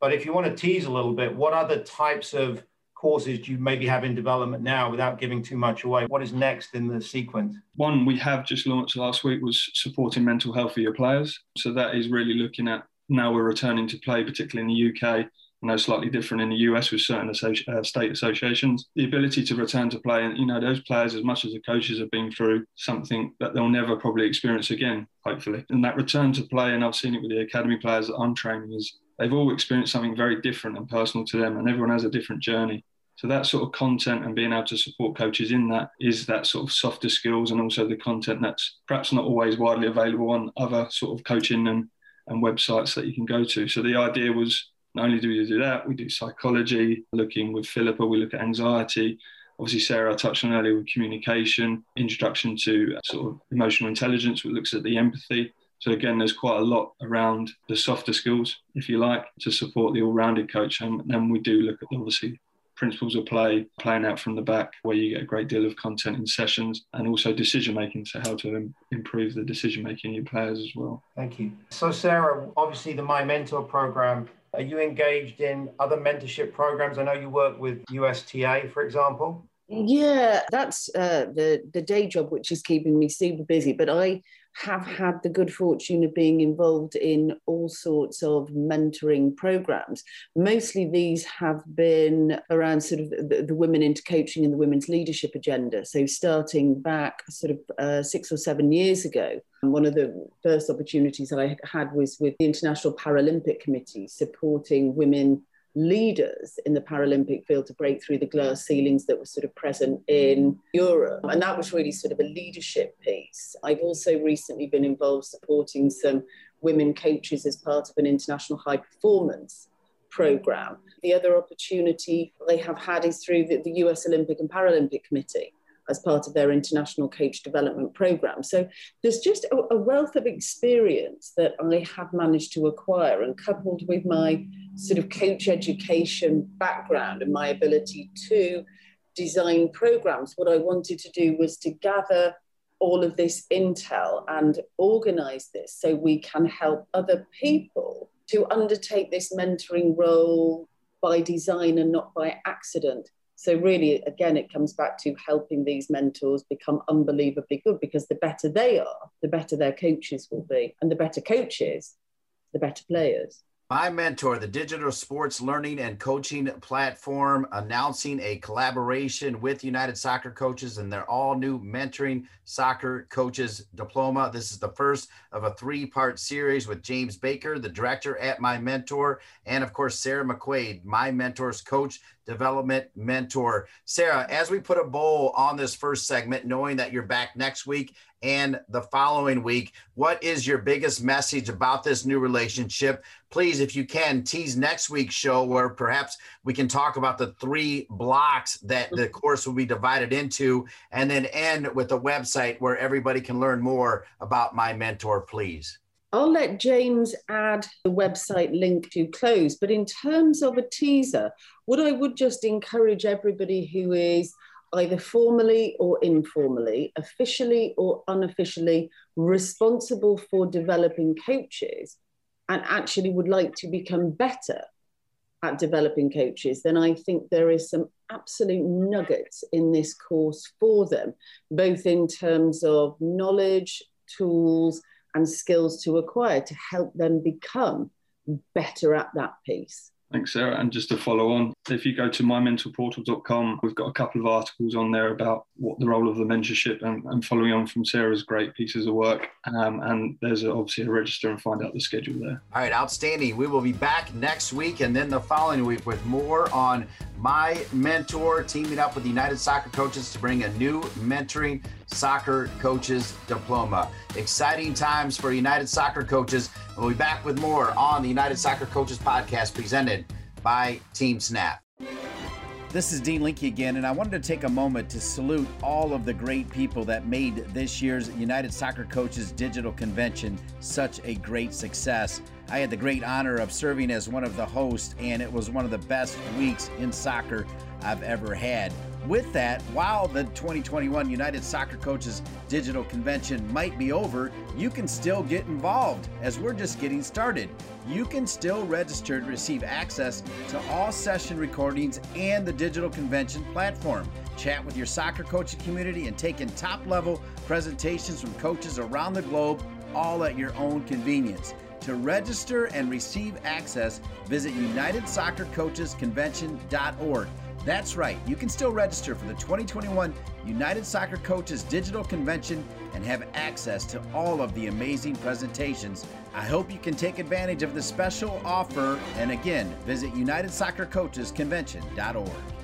But if you want to tease a little bit, what other types of courses do you maybe have in development now without giving too much away? What is next in the sequence? One we have just launched last week was supporting mental health for your players. So that is really looking at now we're returning to play, particularly in the UK. I know slightly different in the US with certain associ- uh, state associations. The ability to return to play, and you know, those players, as much as the coaches have been through something that they'll never probably experience again, hopefully. And that return to play, and I've seen it with the academy players that I'm training, is they've all experienced something very different and personal to them, and everyone has a different journey. So that sort of content and being able to support coaches in that is that sort of softer skills and also the content that's perhaps not always widely available on other sort of coaching and, and websites that you can go to. So the idea was not only do we do that, we do psychology, looking with Philippa, we look at anxiety. Obviously, Sarah I touched on earlier with communication, introduction to sort of emotional intelligence, which looks at the empathy. So again, there's quite a lot around the softer skills, if you like, to support the all-rounded coach. And then we do look at obviously principles of play, playing out from the back, where you get a great deal of content in sessions, and also decision making, so how to improve the decision making in your players as well. Thank you. So, Sarah, obviously, the MiMentor program. Are you engaged in other mentorship programs? I know you work with USTA, for example. Yeah, that's uh, the the day job, which is keeping me super busy. But I have had the good fortune of being involved in all sorts of mentoring programs. Mostly these have been around sort of the, the women into coaching and the women's leadership agenda. So starting back sort of uh, six or seven years ago, one of the first opportunities that I had was with the International Paralympic Committee supporting women leaders in the Paralympic field to break through the glass ceilings that were sort of present in Europe. And that was really sort of a leadership piece. I've also recently been involved supporting some women coaches as part of an international high performance program. The other opportunity they have had is through the, the US Olympic and Paralympic Committee as part of their international coach development program. So there's just a, a, wealth of experience that I have managed to acquire, and coupled with my sort of coach education background and my ability to design programs, what I wanted to do was to gather all of this intel and organize this so we can help other people to undertake this mentoring role by design and not by accident so really, again, it comes back to helping these mentors become unbelievably good because the better they are, the better their coaches will be. And the better coaches, the better players. MiMentor, the digital sports learning and coaching platform, announcing a collaboration with United Soccer Coaches and their all new mentoring soccer coaches diploma. This is the first of a three part series with James Baker, the director at MiMentor, and of course, Sarah McQuaid, MiMentor's coach development mentor. Sarah, as we put a bow on this first segment, knowing that you're back next week and the following week, what is your biggest message about this new relationship? Please, if you can, tease next week's show where perhaps we can talk about the three blocks that the mm-hmm. course will be divided into, and then end with a website where everybody can learn more about MiMentor, please. I'll let James add the website link to close. But in terms of a teaser, what I would just encourage everybody who is either formally or informally, officially or unofficially responsible for developing coaches and actually would like to become better at developing coaches, then I think there is some absolute nuggets in this course for them, both in terms of knowledge, tools, and skills to acquire to help them become better at that piece. Thanks, Sarah. And just to follow on, if you go to mimentorportal.com, we've got a couple of articles on there about what the role of the mentorship and, and following on from Sarah's great pieces of work. Um, and there's a, obviously a register and find out the schedule there. All right, outstanding. We will be back next week and then the following week with more on MiMentor teaming up with the United Soccer Coaches to bring a new mentoring soccer coaches diploma. Exciting times for United Soccer Coaches. We'll be back with more on the United Soccer Coaches podcast presented by Team Snap. This is Dean Linke again, and I wanted to take a moment to salute all of the great people that made this year's United Soccer Coaches Digital Convention such a great success. I had the great honor of serving as one of the hosts, and it was one of the best weeks in soccer I've ever had. With that, while the 2021 United Soccer Coaches Digital Convention might be over, you can still get involved as we're just getting started. You can still register to receive access to all session recordings and the digital convention platform. Chat with your soccer coaching community and take in top level presentations from coaches around the globe, all at your own convenience. To register and receive access, visit UnitedSoccerCoachesConvention.org. That's right, you can still register for the 2021 United Soccer Coaches Digital Convention and have access to all of the amazing presentations. I hope you can take advantage of the special offer and again, visit UnitedSoccerCoachesConvention.org.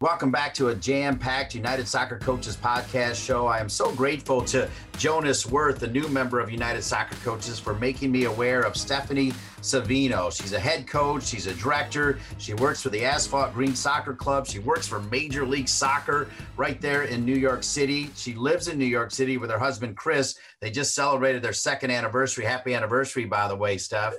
Welcome back to a jam packed United Soccer Coaches podcast show. I am so grateful to Jonas Worth, a new member of United Soccer Coaches, for making me aware of Stephanie Savino. She's a head coach, she's a director, she works for the Asphalt Green Soccer Club, she works for Major League Soccer right there in New York City. She lives in New York City with her husband, Chris. They just celebrated their second anniversary. Happy anniversary, by the way, Steph.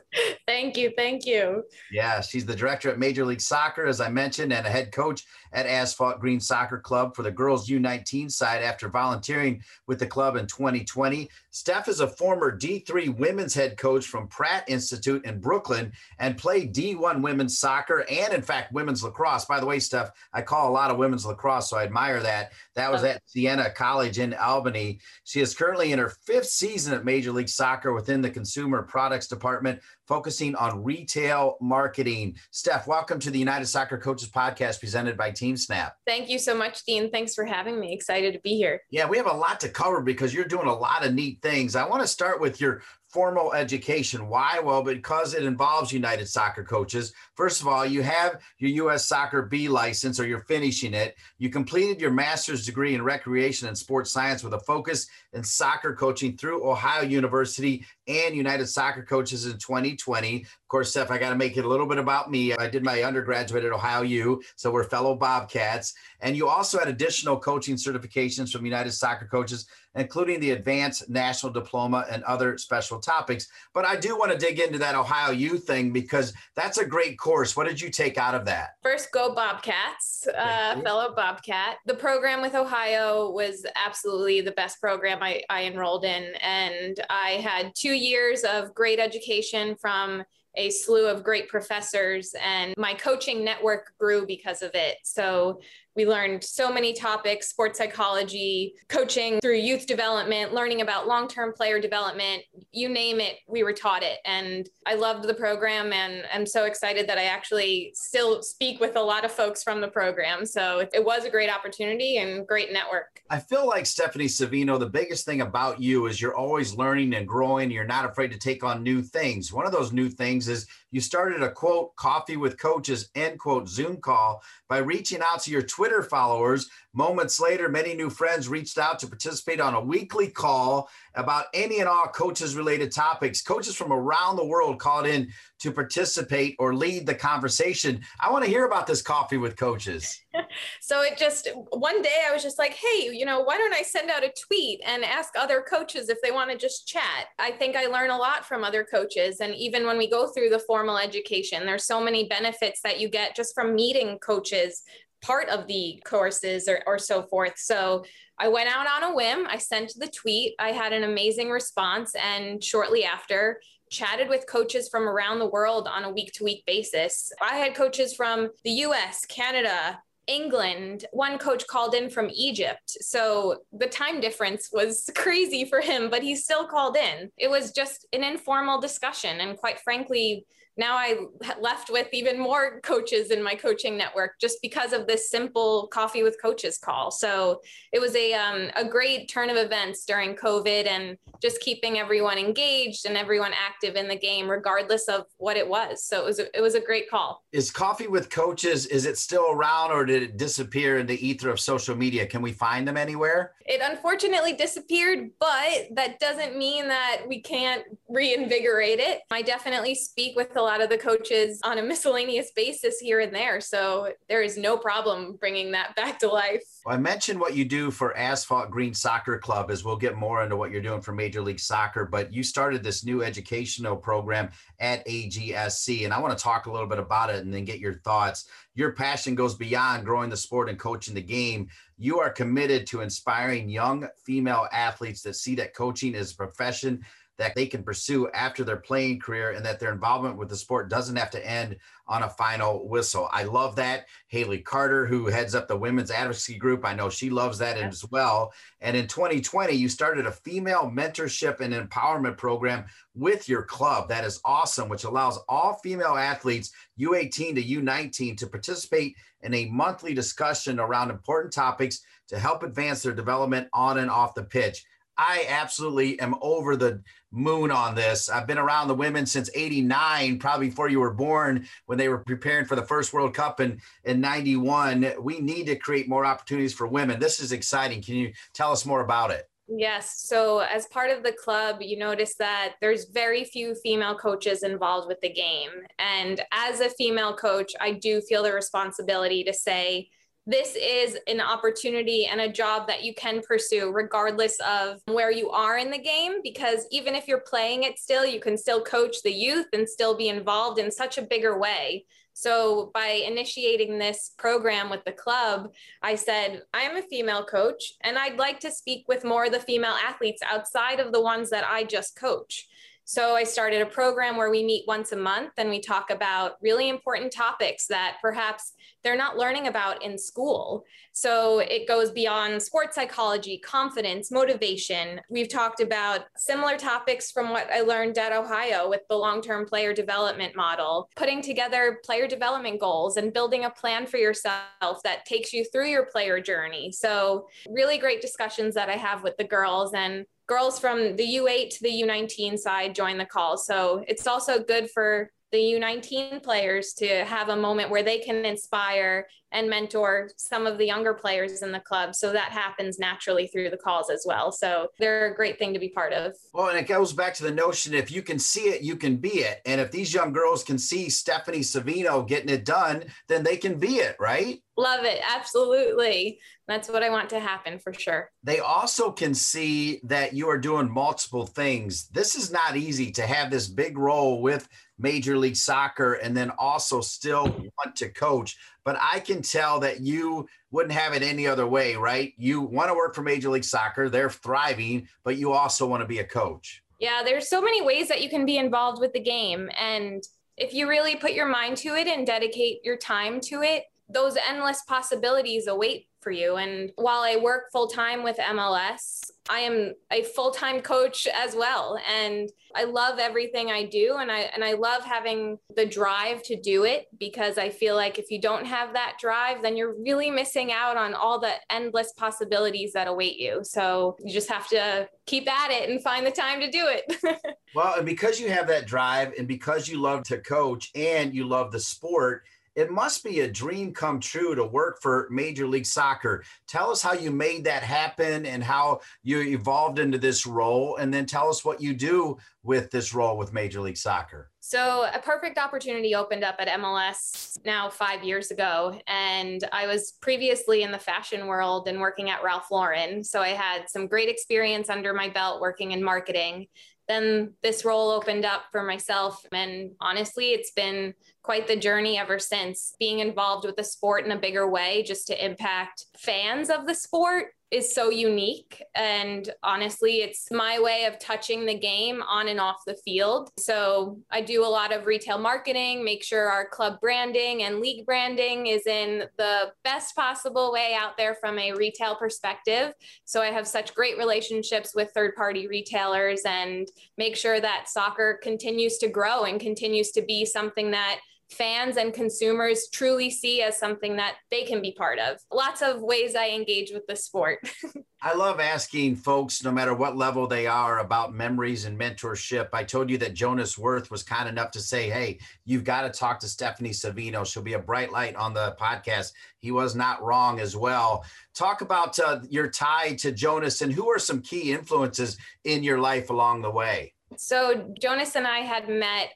Thank you. Thank you. Yeah, she's the director at Major League Soccer, as I mentioned, and a head coach at Asphalt Green Soccer Club for the girls U19 side after volunteering with the club in 2020. Steph is a former D3 women's head coach from Pratt Institute in Brooklyn and played D1 women's soccer and, in fact, women's lacrosse. By the way, Steph, I call a lot of women's lacrosse, so I admire that. That was at Siena College in Albany. She is currently in her fifth season at Major League Soccer within the Consumer Products Department, focusing on retail marketing. Steph, welcome to the United Soccer Coaches Podcast presented by Team Snap. Thank you so much, Dean. Thanks for having me. Excited to be here. Yeah, we have a lot to cover because you're doing a lot of neat things. I want to start with your formal education. Why? Well, because it involves United Soccer Coaches. First of all, you have your U.S. Soccer B license or you're finishing it. You completed your master's degree in recreation and sports science with a focus in soccer coaching through Ohio University and United Soccer Coaches in 2020. Of course, Steph, I got to make it a little bit about me. I did my undergraduate at Ohio U, so we're fellow Bobcats. And you also had additional coaching certifications from United Soccer Coaches including the advanced national diploma and other special topics. But I do want to dig into that Ohio U thing because that's a great course. What did you take out of that? First, go Bobcats, uh, fellow Bobcat. The program with Ohio was absolutely the best program I, I enrolled in. And I had two years of great education from a slew of great professors, and my coaching network grew because of it. So we learned so many topics sports psychology, coaching through youth development, learning about long term player development you name it, we were taught it. And I loved the program and I'm so excited that I actually still speak with a lot of folks from the program. So it was a great opportunity and great network. I feel like Stephanie Savino, the biggest thing about you is you're always learning and growing. You're not afraid to take on new things. One of those new things is you started a quote, coffee with coaches, end quote, Zoom call by reaching out to your Twitter followers. Moments later, many new friends reached out to participate on a weekly call about any and all coaches related topics. Coaches from around the world called in to participate or lead the conversation. I want to hear about this coffee with coaches. so it just one day I was just like, hey, you know, why don't I send out a tweet and ask other coaches if they want to just chat? I think I learn a lot from other coaches. And even when we go through the formal education, there's so many benefits that you get just from meeting coaches part of the courses or, or so forth. So I went out on a whim. I sent the tweet. I had an amazing response. And shortly after, chatted with coaches from around the world on a week to week basis. I had coaches from the US, Canada, England. One coach called in from Egypt. So the time difference was crazy for him, but he still called in. It was just an informal discussion. And quite frankly, now I left with even more coaches in my coaching network just because of this simple coffee with coaches call. So it was a um, a great turn of events during COVID and just keeping everyone engaged and everyone active in the game, regardless of what it was. So it was a, it was a great call. Is coffee with coaches? Is it still around, or did it disappear in the ether of social media? Can we find them anywhere? It unfortunately disappeared, but that doesn't mean that we can't reinvigorate it. I definitely speak with a lot of the coaches on a miscellaneous basis here and there. So there is no problem bringing that back to life. Well, I mentioned what you do for Asphalt Green Soccer Club, as we'll get more into what you're doing for Major League Soccer. But you started this new educational program at AGSC, and I want to talk a little bit about it and then get your thoughts. Your passion goes beyond growing the sport and coaching the game. You are committed to inspiring young female athletes that see that coaching is a profession that they can pursue after their playing career and that their involvement with the sport doesn't have to end on a final whistle. I love that. Haley Carter, who heads up the women's advocacy group, I know she loves that as well. And in 2020, you started a female mentorship and empowerment program with your club. That is awesome, which allows all female athletes, U18 to U19, to participate in a monthly discussion around important topics to help advance their development on and off the pitch. I absolutely am over the moon on this. I've been around the women since 89, probably before you were born when they were preparing for the first World Cup in, in 91. We need to create more opportunities for women. This is exciting. Can you tell us more about it? Yes. So, as part of the club, you notice that there's very few female coaches involved with the game. And as a female coach, I do feel the responsibility to say, this is an opportunity and a job that you can pursue regardless of where you are in the game because even if you're playing it still you can still coach the youth and still be involved in such a bigger way. So by initiating this program with the club i said i'm a female coach and i'd like to speak with more of the female athletes outside of the ones that i just coach so I started a program where we meet once a month and we talk about really important topics that perhaps they're not learning about in school. So it goes beyond sports psychology, confidence, motivation. We've talked about similar topics from what I learned at Ohio with the long term player development model, putting together player development goals and building a plan for yourself that takes you through your player journey. So, really great discussions that I have with the girls. And girls from the U8 to the U19 side join the call. So it's also good for the U19 players to have a moment where they can inspire and mentor some of the younger players in the club. So that happens naturally through the calls as well. So they're a great thing to be part of. Well, and it goes back to the notion if you can see it, you can be it. And if these young girls can see Stephanie Savino getting it done, then they can be it, right? Love it. Absolutely. That's what I want to happen for sure. They also can see that you are doing multiple things. This is not easy to have this big role with Major League Soccer and then also still want to coach. But I can tell that you wouldn't have it any other way, right? You want to work for Major League Soccer, they're thriving, but you also want to be a coach. Yeah, there's so many ways that you can be involved with the game. And if you really put your mind to it and dedicate your time to it, those endless possibilities await for you. And while I work full time with MLS, I am a full time coach as well. And I love everything I do. And I, and I love having the drive to do it because I feel like if you don't have that drive, then you're really missing out on all the endless possibilities that await you. So you just have to keep at it and find the time to do it. well, and because you have that drive and because you love to coach and you love the sport, it must be a dream come true to work for Major League Soccer. Tell us how you made that happen and how you evolved into this role, and then tell us what you do with this role with Major League Soccer. So, a perfect opportunity opened up at MLS now five years ago. And I was previously in the fashion world and working at Ralph Lauren. So, I had some great experience under my belt working in marketing. Then this role opened up for myself. And honestly, it's been quite the journey ever since being involved with the sport in a bigger way, just to impact fans of the sport is so unique. And honestly, it's my way of touching the game on and off the field. So I do a lot of retail marketing, make sure our club branding and league branding is in the best possible way out there from a retail perspective. So I have such great relationships with third party retailers and make sure that soccer continues to grow and continues to be something that fans and consumers truly see as something that they can be part of. Lots of ways I engage with the sport. I love asking folks, no matter what level they are, about memories and mentorship. I told you that Jonas Worth was kind enough to say, Hey, you've got to talk to Stephanie Savino. She'll be a bright light on the podcast. He was not wrong as well. Talk about uh, your tie to Jonas and who are some key influences in your life along the way. So, Jonas and I had met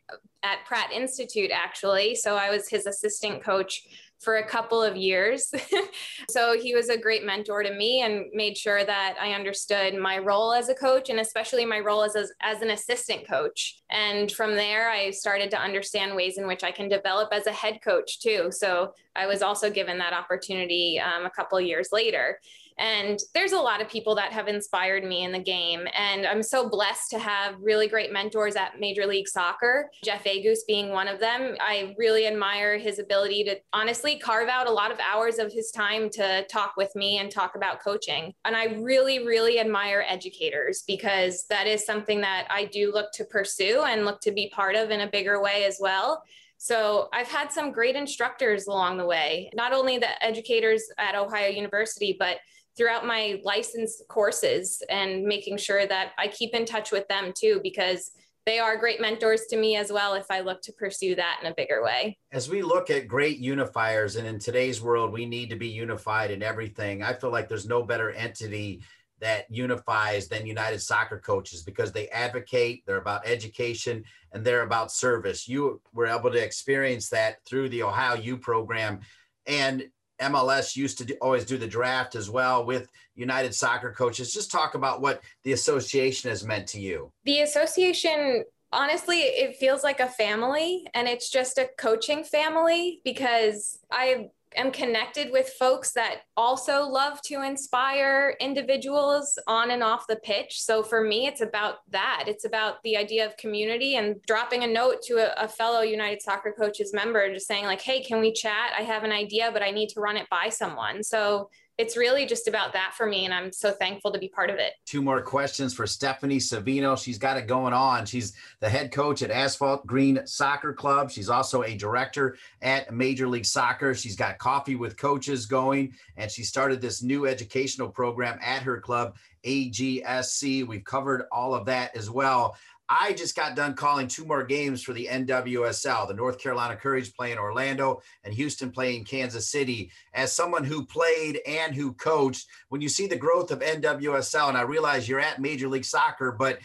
at Pratt Institute, actually. So I was his assistant coach for a couple of years. so he was a great mentor to me and made sure that I understood my role as a coach and especially my role as, as, as, an assistant coach. And from there, I started to understand ways in which I can develop as a head coach too. So I was also given that opportunity um, a couple years later. And there's a lot of people that have inspired me in the game. And I'm so blessed to have really great mentors at Major League Soccer, Jeff Agoos being one of them. I really admire his ability to honestly carve out a lot of hours of his time to talk with me and talk about coaching. And I really, really admire educators because that is something that I do look to pursue and look to be part of in a bigger way as well. So I've had some great instructors along the way, not only the educators at Ohio University, but throughout my license courses and making sure that I keep in touch with them too, because they are great mentors to me as well if I look to pursue that in a bigger way. As we look at great unifiers, and in today's world, we need to be unified in everything. I feel like there's no better entity that unifies than United Soccer Coaches because they advocate, they're about education, and they're about service. You were able to experience that through the Ohio U program. And MLS used to do, always do the draft as well with United Soccer Coaches. Just talk about what the association has meant to you. The association honestly, it feels like a family and it's just a coaching family because I am connected with folks that also love to inspire individuals on and off the pitch. So for me, it's about that. It's about the idea of community and dropping a note to a, a, fellow United Soccer Coaches member, just saying, like, hey, can we chat? I have an idea, but I need to run it by someone. So it's really just about that for me. And I'm so thankful to be part of it. Two more questions for Stephanie Savino. She's got it going on. She's the head coach at Asphalt Green Soccer Club. She's also a director at Major League Soccer. She's got coffee with coaches going, and she started this new educational program at her club, AGSC. We've covered all of that as well. I just got done calling two more games for the NWSL. The North Carolina Courage playing Orlando and Houston playing Kansas City. As someone who played and who coached, when you see the growth of NWSL, and I realize you're at Major League Soccer, but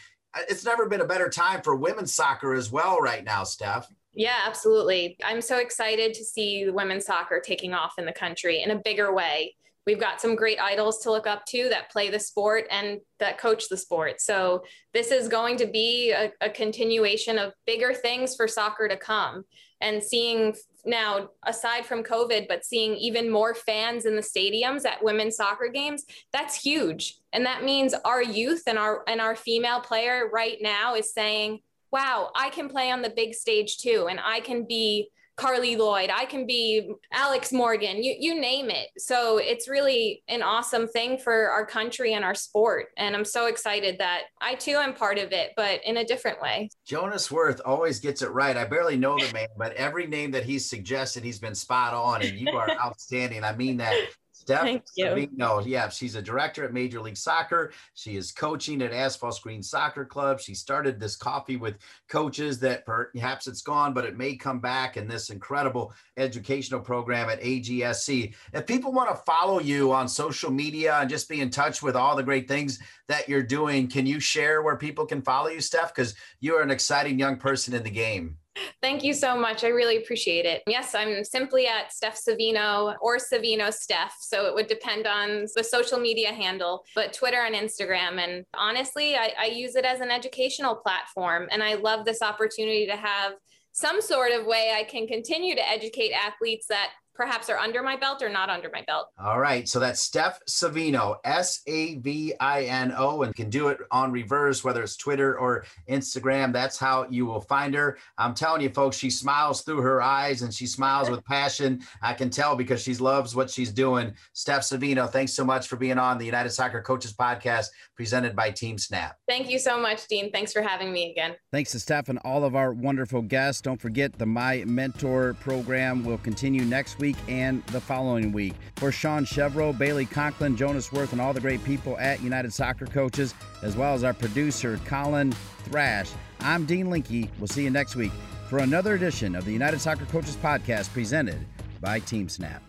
it's never been a better time for women's soccer as well right now, Steph. Yeah, absolutely. I'm so excited to see women's soccer taking off in the country in a bigger way we've got some great idols to look up to that play the sport and that coach the sport. So this is going to be a, a, continuation of bigger things for soccer to come. And seeing now, aside from COVID, but seeing even more fans in the stadiums at women's soccer games, that's huge. And that means our youth and our and our female player right now is saying, wow, I can play on the big stage too, and I can be Carli Lloyd, I can be Alex Morgan, you, you name it. So it's really an awesome thing for our country and our sport. And I'm so excited that I too am part of it, but in a different way. Jonas Worth always gets it right. I barely know the man, but every name that he's suggested, he's been spot on. And you are outstanding. I mean that Steph Thank you. Yeah, she's a director at Major League Soccer. She is coaching at Asphalt Green Soccer Club. She started this coffee with coaches that perhaps it's gone, but it may come back in this incredible educational program at AGSC. If people want to follow you on social media and just be in touch with all the great things that you're doing, can you share where people can follow you, Steph? Because you are an exciting young person in the game. Thank you so much. I really appreciate it. Yes, I'm simply at Steph Savino or Savino Steph. So it would depend on the social media handle, but Twitter and Instagram. And honestly, I, I use it as an educational platform. And I love this opportunity to have some sort of way I can continue to educate athletes that perhaps are under my belt or not under my belt. All right. So that's Steph Savino, S A V I N O, and can do it on reverse, whether it's Twitter or Instagram. That's how you will find her. I'm telling you, folks, she smiles through her eyes and she smiles with passion. I can tell because she loves what she's doing. Steph Savino, thanks so much for being on the United Soccer Coaches Podcast presented by Team Snap. Thank you so much, Dean. Thanks for having me again. Thanks to Steph and all of our wonderful guests. Don't forget the MiMentor program will continue next week week and the following week. For Sean Chevrolet, Bailey Conklin, Jonas Worth, and all the great people at United Soccer Coaches, as well as our producer, Colin Thrash, I'm Dean Linke. We'll see you next week for another edition of the United Soccer Coaches Podcast presented by Team Snap.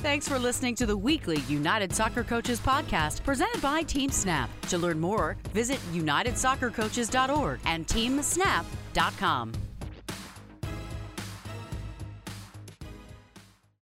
Thanks for listening to the weekly United Soccer Coaches podcast presented by Team Snap. To learn more, visit unitedsoccercoaches.org and teamsnap.com.